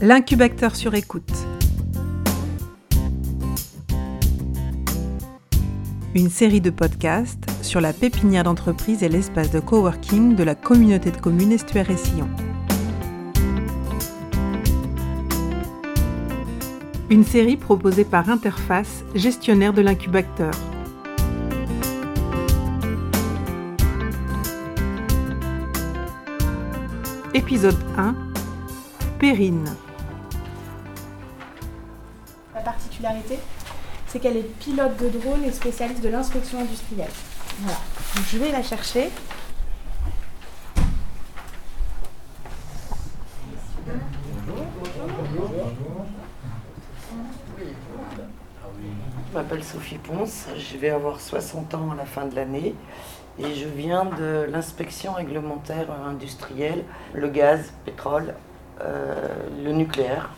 L'incubateur sur écoute. Une série de podcasts sur la pépinière d'entreprise et l'espace de coworking de la communauté de communes Estuaire et Sillon. Une série proposée par Interface, gestionnaire de l'incubateur. Épisode 1 Périne. C'est qu'elle est pilote de drone et spécialiste de l'inspection industrielle. Voilà. Je vais la chercher. Je m'appelle Sophie Ponce, je vais avoir 60 ans à la fin de l'année et je viens de l'inspection réglementaire industrielle, le gaz, pétrole, euh, le nucléaire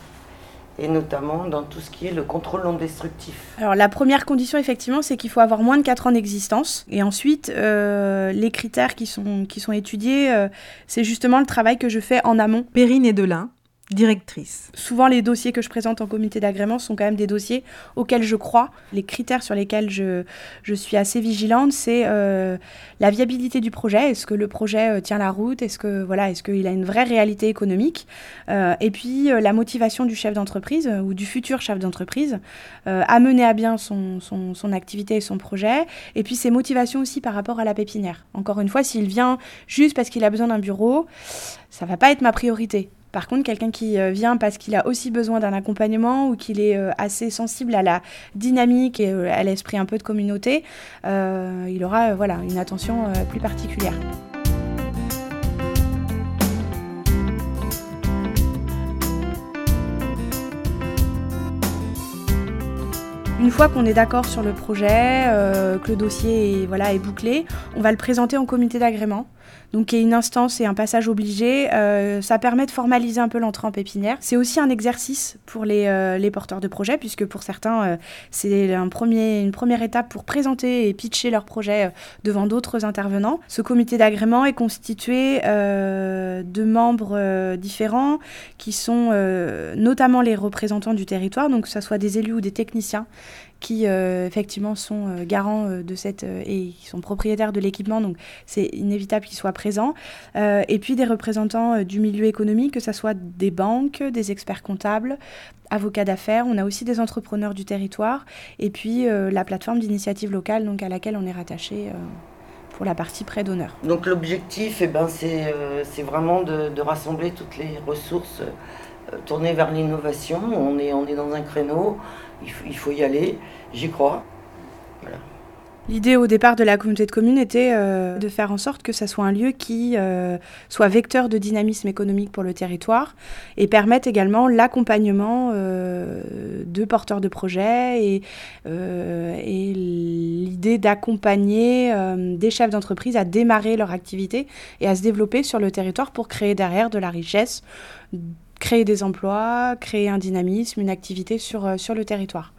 et notamment dans tout ce qui est le contrôle non destructif. Alors la première condition effectivement c'est qu'il faut avoir moins de 4 ans d'existence et ensuite euh, les critères qui sont, qui sont étudiés euh, c'est justement le travail que je fais en amont. Périne Edelin, directrice. Souvent, les dossiers que je présente en comité d'agrément sont quand même des dossiers auxquels je crois. Les critères sur lesquels je, je suis assez vigilante, c'est euh, la viabilité du projet. Est-ce que le projet euh, tient la route? Est-ce que voilà, est-ce qu'il a une vraie réalité économique? Euh, Et puis la motivation du chef d'entreprise ou du futur chef d'entreprise à mener à bien son, son, son activité et son projet. Et puis ses motivations aussi par rapport à la pépinière. Encore une fois, s'il vient juste parce qu'il a besoin d'un bureau, ça va pas être ma priorité. Par contre, quelqu'un qui euh, vient parce qu'il a aussi besoin d'un accompagnement ou qu'il est euh, assez sensible à la dynamique et euh, à l'esprit un peu de communauté, il aura voilà, une attention plus particulière. Une fois qu'on est d'accord sur le projet, euh, que le dossier est, est bouclé, on va le présenter en comité d'agrément. Donc, y a une instance et un passage obligé. Euh, ça permet de formaliser un peu l'entrée en pépinière. C'est aussi un exercice pour les, euh, porteurs de projets, puisque pour certains, c'est une première étape pour présenter et pitcher leur projet devant d'autres intervenants. Ce comité d'agrément est constitué de membres différents qui sont notamment les représentants du territoire, donc que ce soit des élus ou des techniciens qui euh, effectivement sont euh, garants euh, de cette et qui sont propriétaires de l'équipement, donc c'est inévitable qu'ils soient présents. Et puis des représentants du milieu économique, que ce soit des banques, des experts comptables, avocats d'affaires. On a aussi des entrepreneurs du territoire, et puis la plateforme d'initiative locale, donc à laquelle on est rattaché. pour la partie prêt d'honneur. Donc l'objectif, eh ben, c'est vraiment de rassembler toutes les ressources tournées vers l'innovation. On est, on est dans un créneau, il faut, il faut y aller, j'y crois. Voilà. L'idée au départ de la communauté de communes était euh, de faire en sorte que ça soit un lieu qui euh, soit vecteur de dynamisme économique pour le territoire et permette également l'accompagnement euh, de porteurs de projets et, et l'idée d'accompagner des chefs d'entreprise à démarrer leur activité et à se développer sur le territoire pour créer derrière de la richesse, créer des emplois, créer un dynamisme, une activité sur, euh, sur le territoire.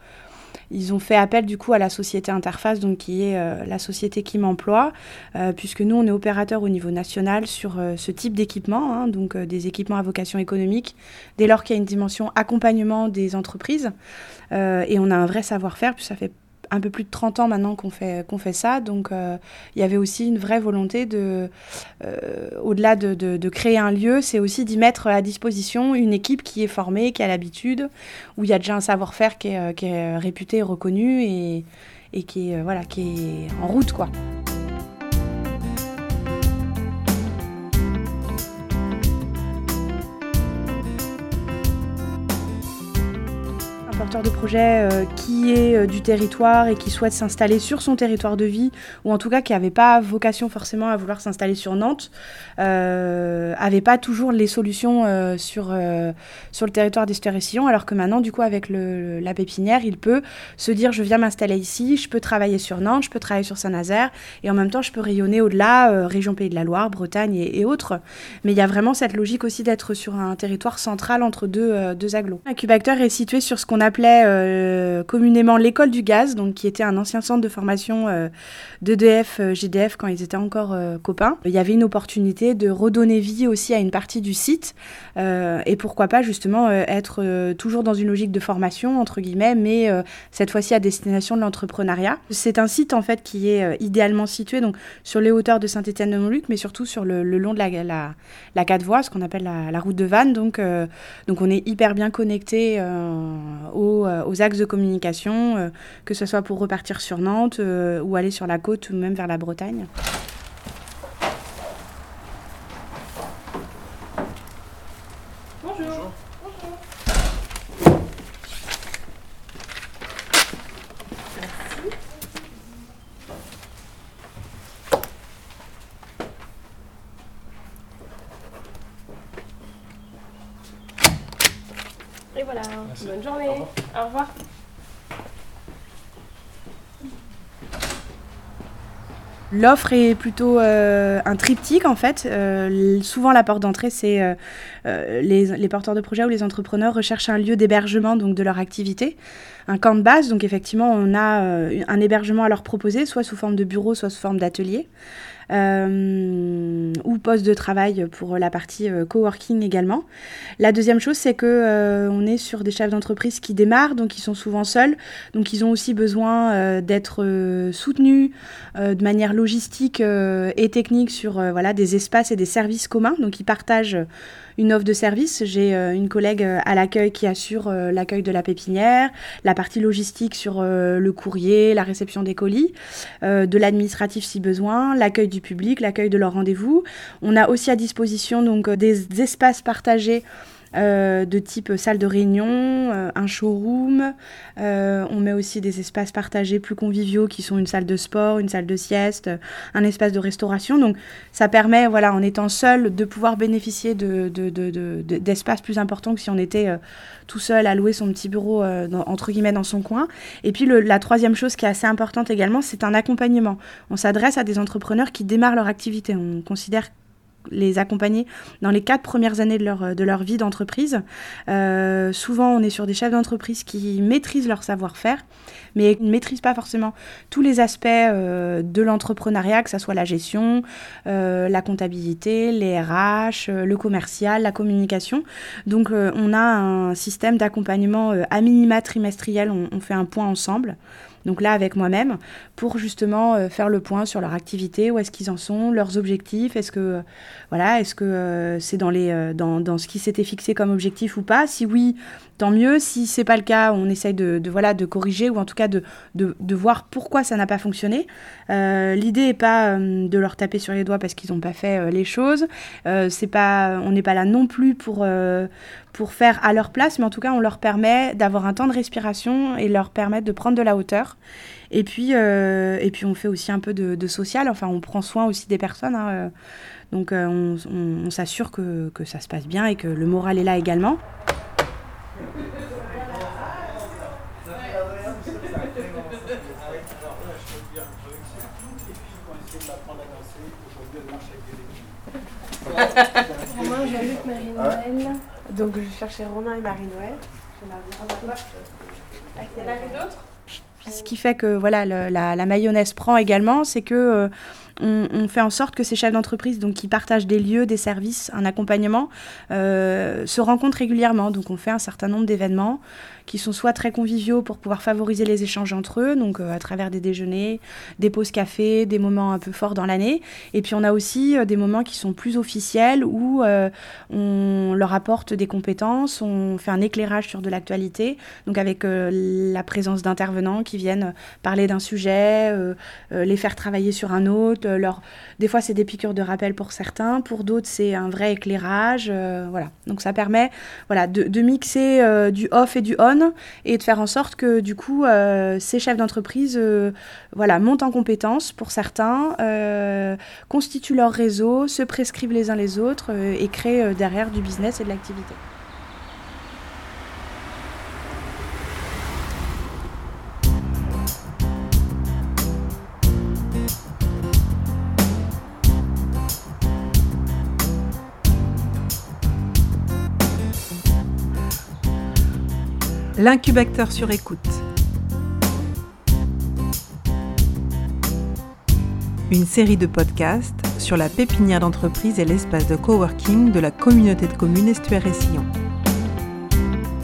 Ils ont fait appel du coup à la société Interface, donc qui est euh, la société qui m'emploie, euh, puisque nous on est opérateur au niveau national sur ce type d'équipement, hein, donc des équipements à vocation économique, dès lors qu'il y a une dimension accompagnement des entreprises, et on a un vrai savoir-faire, puis ça fait un peu plus de 30 ans maintenant qu'on fait, fait ça, donc euh, il y avait aussi une vraie volonté de, euh, au-delà de, de, créer un lieu, c'est aussi d'y mettre à disposition une équipe qui est formée, qui a l'habitude, où il y a déjà un savoir-faire qui est, euh, qui est réputé, reconnu et, et qui, est, voilà, qui est en route, quoi. Porteur de projet euh, qui est euh, du territoire et qui souhaite s'installer sur son territoire de vie, ou en tout cas qui n'avait pas vocation forcément à vouloir s'installer sur Nantes, euh, avait pas toujours les solutions euh, sur, euh, sur le territoire d'Esther et Sillon, alors que maintenant, du coup, avec la pépinière, il peut se dire je viens m'installer ici, je peux travailler sur Nantes, je peux travailler sur Saint-Nazaire, et en même temps, je peux rayonner au-delà, euh, région Pays de la Loire, Bretagne et, autres. Mais il y a vraiment cette logique aussi d'être sur un territoire central entre deux, euh, deux agglos. L'incubateur est situé sur ce qu'on appelait euh, communément l'école du gaz, donc qui était un ancien centre de formation euh, d'EDF, GDF quand ils étaient encore copains. Il y avait une opportunité de redonner vie aussi à une partie du site et pourquoi pas justement être toujours dans une logique de formation entre guillemets, mais cette fois-ci à destination de l'entrepreneuriat. C'est un site en fait qui est idéalement situé donc sur les hauteurs de Saint-Étienne-de-Montluc, mais surtout sur le, long de la, la, la quatre voies, ce qu'on appelle la, route de Vannes. Donc, donc on est hyper bien connecté aux, euh, aux, axes de communication, euh, que ce soit pour repartir sur Nantes euh, ou aller sur la côte ou même vers la Bretagne. Et voilà, bonne journée. Au revoir. L'offre est plutôt euh, un triptyque en fait. Euh, souvent la porte d'entrée, c'est euh, les, les, porteurs de projets ou les entrepreneurs recherchent un lieu d'hébergement donc de leur activité, un camp de base. Donc effectivement, on a un hébergement à leur proposer, soit sous forme de bureau, soit sous forme d'atelier. Euh, ou poste de travail pour la partie euh, coworking également. La deuxième chose, c'est que euh, on est sur des chefs d'entreprise qui démarrent, donc ils sont souvent seuls, donc ils ont aussi besoin d'être soutenus de manière logistique et technique sur voilà des espaces et des services communs. Donc ils partagent une de service. J'ai euh, une collègue euh, à l'accueil qui assure euh, l'accueil de la pépinière, la partie logistique sur le courrier, la réception des colis, de l'administratif si besoin, l'accueil du public, l'accueil de leurs rendez-vous. On a aussi à disposition donc des espaces partagés euh, de type salle de réunion, euh, un showroom. Euh, on met aussi des espaces partagés plus conviviaux qui sont une salle de sport, une salle de sieste, un espace de restauration. Donc ça permet, voilà, en étant seul, de pouvoir bénéficier d'espaces de, plus importants que si on était tout seul à louer son petit bureau, entre guillemets, dans son coin. Et puis la troisième chose qui est assez importante également, c'est un accompagnement. On s'adresse à des entrepreneurs qui démarrent leur activité. On considère les accompagner dans les quatre premières années de leur, de leur vie d'entreprise. Euh, souvent, on est sur des chefs d'entreprise qui maîtrisent leur savoir-faire, mais ne maîtrisent pas forcément tous les aspects euh, de l'entrepreneuriat, que ce soit la gestion, euh, la comptabilité, les RH, le commercial, la communication. Donc, on a un système d'accompagnement à minima trimestriel, on, on fait un point ensemble donc là avec moi-même, pour justement euh, faire le point sur leur activité, où est-ce qu'ils en sont, leurs objectifs, est-ce que euh, voilà, est-ce que euh, c'est dans les dans, dans, ce qui s'était fixé comme objectif ou pas Si oui, tant mieux. Si c'est pas le cas, on essaye de, voilà de corriger ou en tout cas de, de, voir pourquoi ça n'a pas fonctionné. L'idée n'est pas de leur taper sur les doigts parce qu'ils n'ont pas fait les choses. pas, on n'est pas là non plus pour pour faire à leur place, mais en tout cas, on leur permet d'avoir un temps de respiration et leur permettre de prendre de la hauteur. Et puis, euh, et puis on fait aussi un peu de, social, enfin, on prend soin aussi des personnes. Hein, euh. donc, euh, on, s'assure que, que, ça se passe bien et que le moral est là également. Moi, j'invite Marie-Noël. Donc je cherchais Romain et Marie-Noël. Il y en avait d'autres Ce qui fait que voilà, la, la, mayonnaise prend également, c'est que on, fait en sorte que ces chefs d'entreprise, donc qui partagent des lieux, des services, un accompagnement, euh, se rencontrent régulièrement. Donc on fait un certain nombre d'événements qui sont soit très conviviaux pour pouvoir favoriser les échanges entre eux, donc euh, à travers des déjeuners, des pauses café, des moments un peu forts dans l'année. Et puis on a aussi euh, des moments qui sont plus officiels où on leur apporte des compétences, on fait un éclairage sur de l'actualité, donc avec la présence d'intervenants qui viennent parler d'un sujet, les faire travailler sur un autre, euh, des fois, c'est des piqûres de rappel pour certains, pour d'autres, c'est un vrai éclairage. Euh, voilà. Donc, ça permet voilà, de, mixer euh, du off et du on et de faire en sorte que, du coup, ces chefs d'entreprise voilà, montent en compétences pour certains, constituent leur réseau, se prescrivent les uns les autres et créent derrière du business et de l'activité. L'incubateur sur écoute. Une série de podcasts sur la pépinière d'entreprise et l'espace de coworking de la communauté de communes Estuaire et Sillon.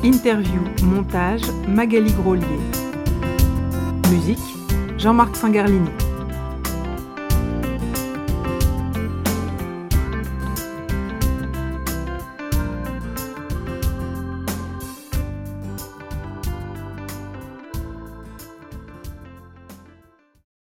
Interview, montage, Magali Grolier. Musique, Jean-Marc Sangarlini.